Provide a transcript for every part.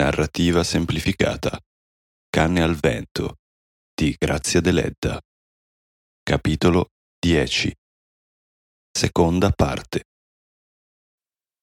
Narrativa semplificata. Canne al vento di Grazia Deledda. Capitolo 10. Seconda parte.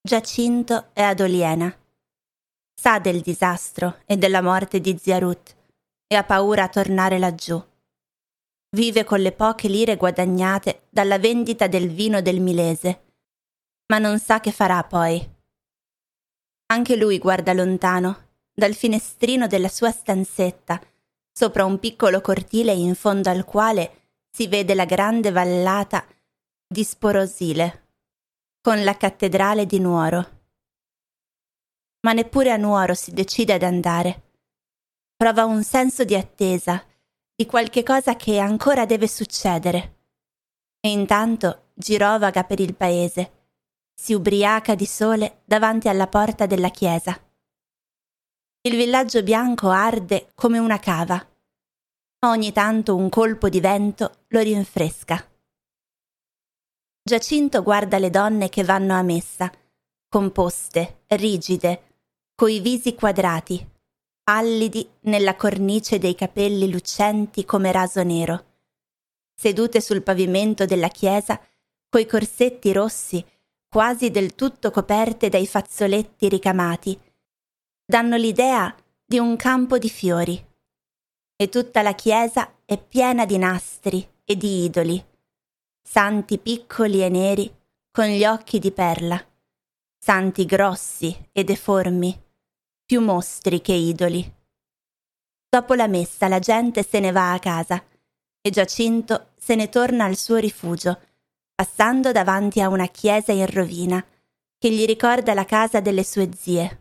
Giacinto è ad Oliena. Sa del disastro e della morte di zia Ruth e ha paura a tornare laggiù. Vive con le poche lire guadagnate dalla vendita del vino del Milese, ma non sa che farà poi. Anche lui guarda lontano, dal finestrino della sua stanzetta, sopra un piccolo cortile in fondo al quale si vede la grande vallata di Sporosile, con la cattedrale di Nuoro. Ma neppure a Nuoro si decide ad andare. Prova un senso di attesa, di qualche cosa che ancora deve succedere. E intanto girovaga per il paese si ubriaca di sole davanti alla porta della chiesa. Il villaggio bianco arde come una cava. Ogni tanto un colpo di vento lo rinfresca. Giacinto guarda le donne che vanno a messa, composte, rigide, coi visi quadrati, pallidi nella cornice dei capelli lucenti come raso nero, sedute sul pavimento della chiesa coi corsetti rossi quasi del tutto coperte dai fazzoletti ricamati, danno l'idea di un campo di fiori. E tutta la chiesa è piena di nastri e di idoli, santi piccoli e neri con gli occhi di perla, santi grossi e deformi, più mostri che idoli. Dopo la messa la gente se ne va a casa e Giacinto se ne torna al suo rifugio passando davanti a una chiesa in rovina che gli ricorda la casa delle sue zie.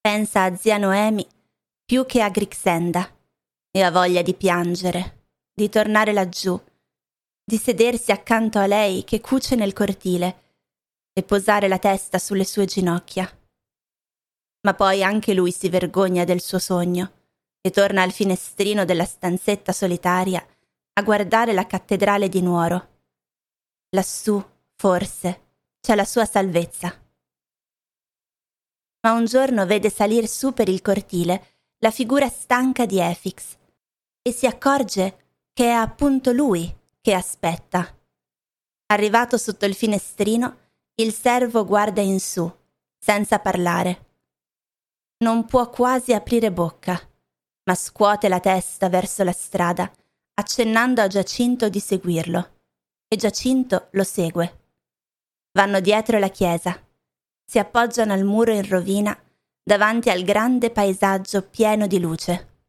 Pensa a zia Noemi più che a Grixenda e ha voglia di piangere, di tornare laggiù, di sedersi accanto a lei che cuce nel cortile e posare la testa sulle sue ginocchia. Ma poi anche lui si vergogna del suo sogno e torna al finestrino della stanzetta solitaria a guardare la cattedrale di Nuoro Lassù, forse, c'è la sua salvezza. Ma un giorno vede salir su per il cortile la figura stanca di Efix e si accorge che è appunto lui che aspetta. Arrivato sotto il finestrino, il servo guarda in su, senza parlare. Non può quasi aprire bocca, ma scuote la testa verso la strada, accennando a Giacinto di seguirlo e Giacinto lo segue. Vanno dietro la chiesa, si appoggiano al muro in rovina davanti al grande paesaggio pieno di luce.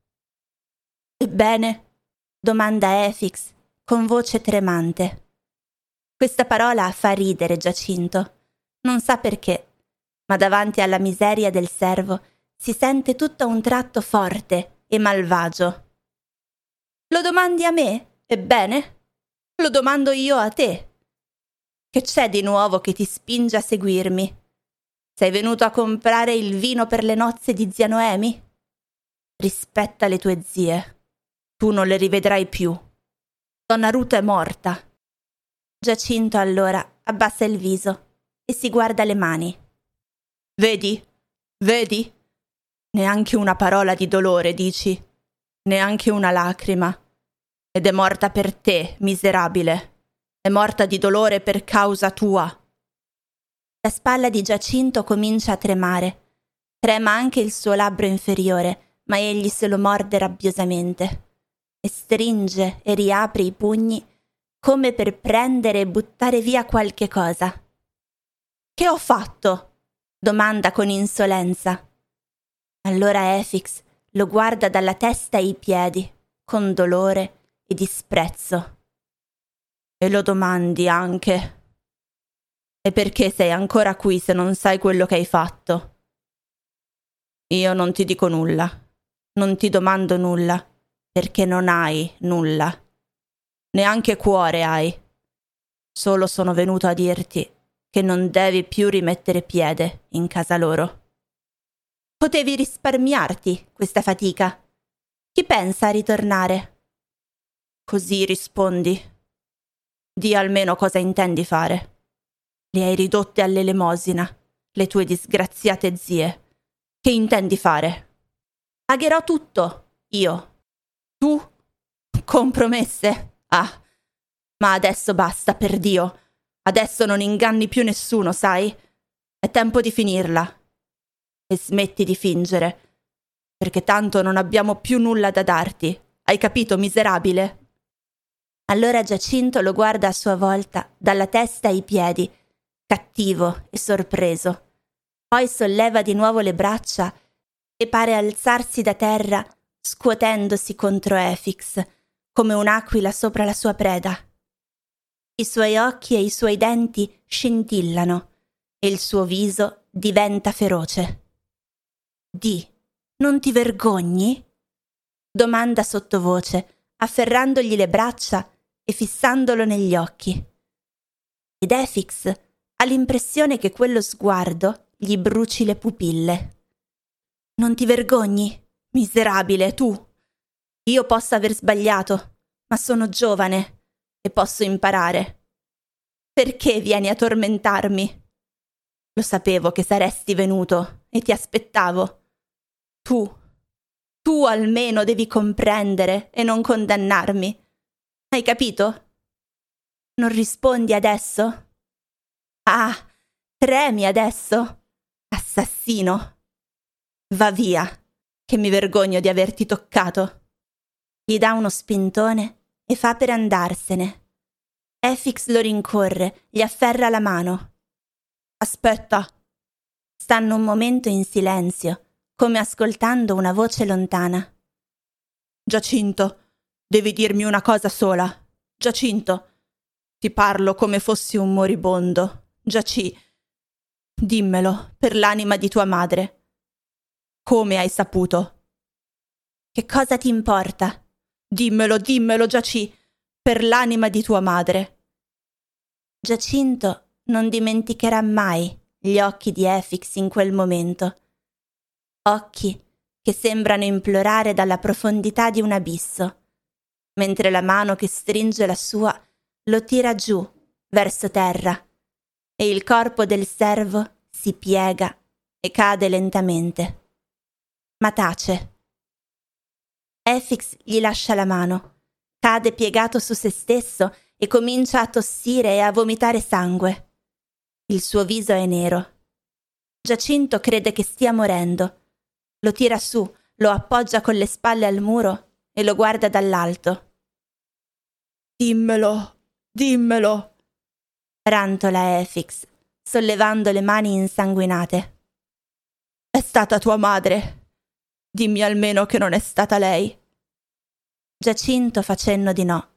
Ebbene? domanda Efix con voce tremante. Questa parola fa ridere Giacinto. Non sa perché, ma davanti alla miseria del servo si sente tutto a un tratto forte e malvagio. Lo domandi a me? Ebbene? Lo domando io a te. Che c'è di nuovo che ti spinge a seguirmi? Sei venuto a comprare il vino per le nozze di zia Noemi? Rispetta le tue zie. Tu non le rivedrai più. Donna Ruta è morta. Giacinto allora abbassa il viso e si guarda le mani. Vedi? Vedi? Neanche una parola di dolore, dici? Neanche una lacrima. Ed è morta per te, miserabile. È morta di dolore per causa tua. La spalla di Giacinto comincia a tremare. Trema anche il suo labbro inferiore, ma egli se lo morde rabbiosamente. E stringe e riapre i pugni come per prendere e buttare via qualche cosa. Che ho fatto? domanda con insolenza. Allora Efix lo guarda dalla testa ai piedi, con dolore e disprezzo. E lo domandi anche. E perché sei ancora qui se non sai quello che hai fatto? Io non ti dico nulla, non ti domando nulla, perché non hai nulla. Neanche cuore hai. Solo sono venuto a dirti che non devi più rimettere piede in casa loro. Potevi risparmiarti questa fatica. Chi pensa a ritornare? Così rispondi. Di almeno cosa intendi fare. Le hai ridotte all'elemosina, le tue disgraziate zie. Che intendi fare? Pagherò tutto, io. Tu? Compromesse? Ah, ma adesso basta, per Dio. Adesso non inganni più nessuno, sai? È tempo di finirla. E smetti di fingere, perché tanto non abbiamo più nulla da darti. Hai capito, miserabile? Allora Giacinto lo guarda a sua volta, dalla testa ai piedi, cattivo e sorpreso. Poi solleva di nuovo le braccia e pare alzarsi da terra, scuotendosi contro Efix, come un'aquila sopra la sua preda. I suoi occhi e i suoi denti scintillano e il suo viso diventa feroce. Di, non ti vergogni? domanda sottovoce, afferrandogli le braccia e fissandolo negli occhi. Ed Efix ha l'impressione che quello sguardo gli bruci le pupille. Non ti vergogni, miserabile, tu. Io posso aver sbagliato, ma sono giovane e posso imparare. Perché vieni a tormentarmi? Lo sapevo che saresti venuto e ti aspettavo. Tu, tu almeno devi comprendere e non condannarmi. Hai capito? Non rispondi adesso? Ah, tremi adesso? Assassino. Va via, che mi vergogno di averti toccato. Gli dà uno spintone e fa per andarsene. Efix lo rincorre, gli afferra la mano. Aspetta. Stanno un momento in silenzio, come ascoltando una voce lontana. Giacinto, Devi dirmi una cosa sola. Giacinto, ti parlo come fossi un moribondo. Giaci, dimmelo per l'anima di tua madre. Come hai saputo? Che cosa ti importa? Dimmelo, dimmelo, Giaci, per l'anima di tua madre. Giacinto non dimenticherà mai gli occhi di Efix in quel momento. Occhi che sembrano implorare dalla profondità di un abisso mentre la mano che stringe la sua lo tira giù verso terra e il corpo del servo si piega e cade lentamente. Ma tace. Efix gli lascia la mano, cade piegato su se stesso e comincia a tossire e a vomitare sangue. Il suo viso è nero. Giacinto crede che stia morendo. Lo tira su, lo appoggia con le spalle al muro e lo guarda dall'alto. Dimmelo, dimmelo, rantola Efix, sollevando le mani insanguinate. È stata tua madre. Dimmi almeno che non è stata lei. Giacinto fa cenno di no.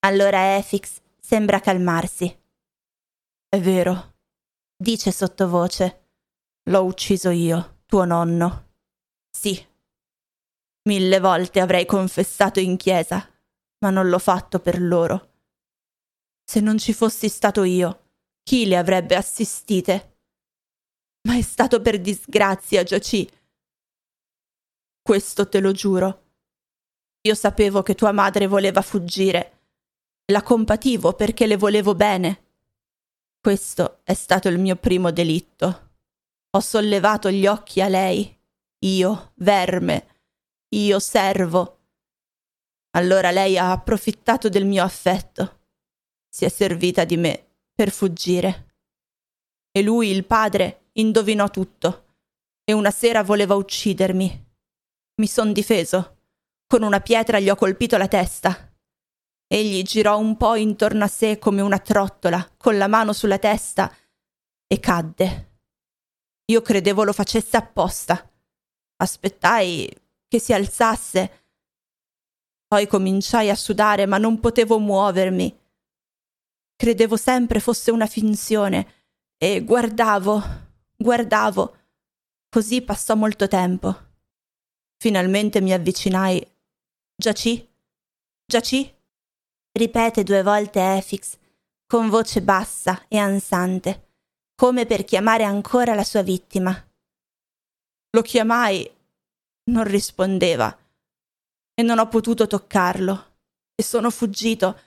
Allora Efix sembra calmarsi. È vero, dice sottovoce. L'ho ucciso io, tuo nonno. Sì. Mille volte avrei confessato in chiesa, ma non l'ho fatto per loro. Se non ci fossi stato io, chi le avrebbe assistite? Ma è stato per disgrazia, Giaci. Questo te lo giuro. Io sapevo che tua madre voleva fuggire. La compativo perché le volevo bene. Questo è stato il mio primo delitto. Ho sollevato gli occhi a lei. Io, verme. Io, servo. Allora lei ha approfittato del mio affetto. Si è servita di me per fuggire. E lui, il padre, indovinò tutto. E una sera voleva uccidermi. Mi son difeso. Con una pietra gli ho colpito la testa. Egli girò un po' intorno a sé come una trottola, con la mano sulla testa, e cadde. Io credevo lo facesse apposta. Aspettai che si alzasse poi cominciai a sudare, ma non potevo muovermi. Credevo sempre fosse una finzione e guardavo, guardavo. Così passò molto tempo. Finalmente mi avvicinai. Giaci? Giaci? Ripete due volte Efix, con voce bassa e ansante, come per chiamare ancora la sua vittima. Lo chiamai. Non rispondeva e non ho potuto toccarlo e sono fuggito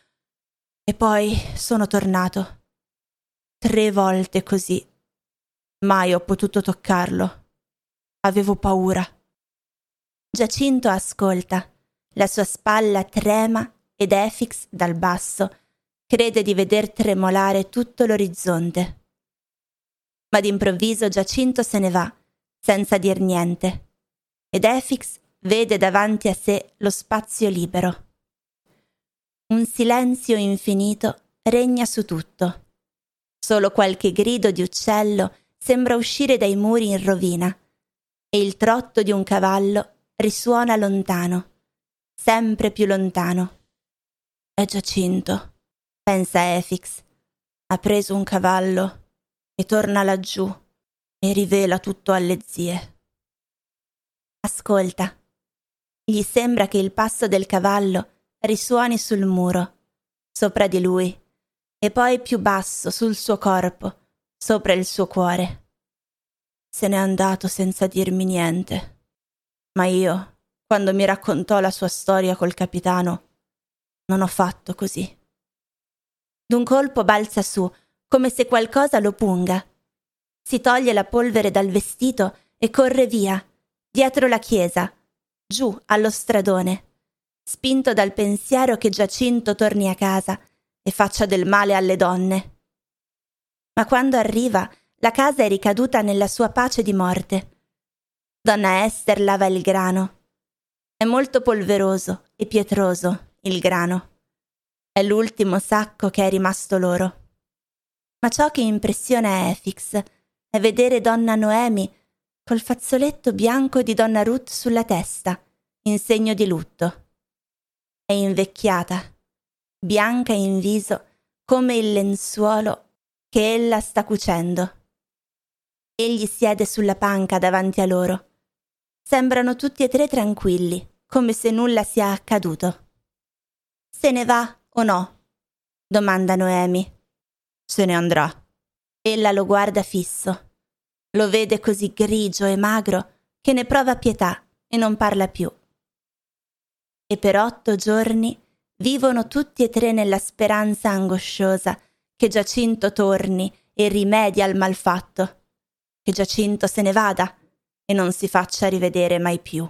e poi sono tornato. Tre volte così. Mai ho potuto toccarlo. Avevo paura. Giacinto ascolta. La sua spalla trema ed Efix, dal basso, crede di veder tremolare tutto l'orizzonte. Ma d'improvviso Giacinto se ne va, senza dir niente, ed Efix vede davanti a sé lo spazio libero. Un silenzio infinito regna su tutto. Solo qualche grido di uccello sembra uscire dai muri in rovina e il trotto di un cavallo risuona lontano, sempre più lontano. È Giacinto, pensa Efix. Ha preso un cavallo e torna laggiù e rivela tutto alle zie. Ascolta. Gli sembra che il passo del cavallo risuoni sul muro, sopra di lui, e poi più basso sul suo corpo, sopra il suo cuore. Se n'è andato senza dirmi niente. Ma io, quando mi raccontò la sua storia col capitano, non ho fatto così. D'un colpo balza su, come se qualcosa lo punga. Si toglie la polvere dal vestito e corre via, dietro la chiesa, giù allo stradone, spinto dal pensiero che Giacinto torni a casa e faccia del male alle donne. Ma quando arriva, la casa è ricaduta nella sua pace di morte. Donna Esther lava il grano. È molto polveroso e pietroso il grano. È l'ultimo sacco che è rimasto loro. Ma ciò che impressiona Efix è vedere donna Noemi col fazzoletto bianco di donna Ruth sulla testa, in segno di lutto. È invecchiata, bianca in viso come il lenzuolo che ella sta cucendo. Egli siede sulla panca davanti a loro. Sembrano tutti e tre tranquilli, come se nulla sia accaduto. Se ne va o no? domanda Noemi. Se ne andrà. Ella lo guarda fisso. Lo vede così grigio e magro che ne prova pietà e non parla più. E per otto giorni vivono tutti e tre nella speranza angosciosa che Giacinto torni e rimedi al malfatto, che Giacinto se ne vada e non si faccia rivedere mai più.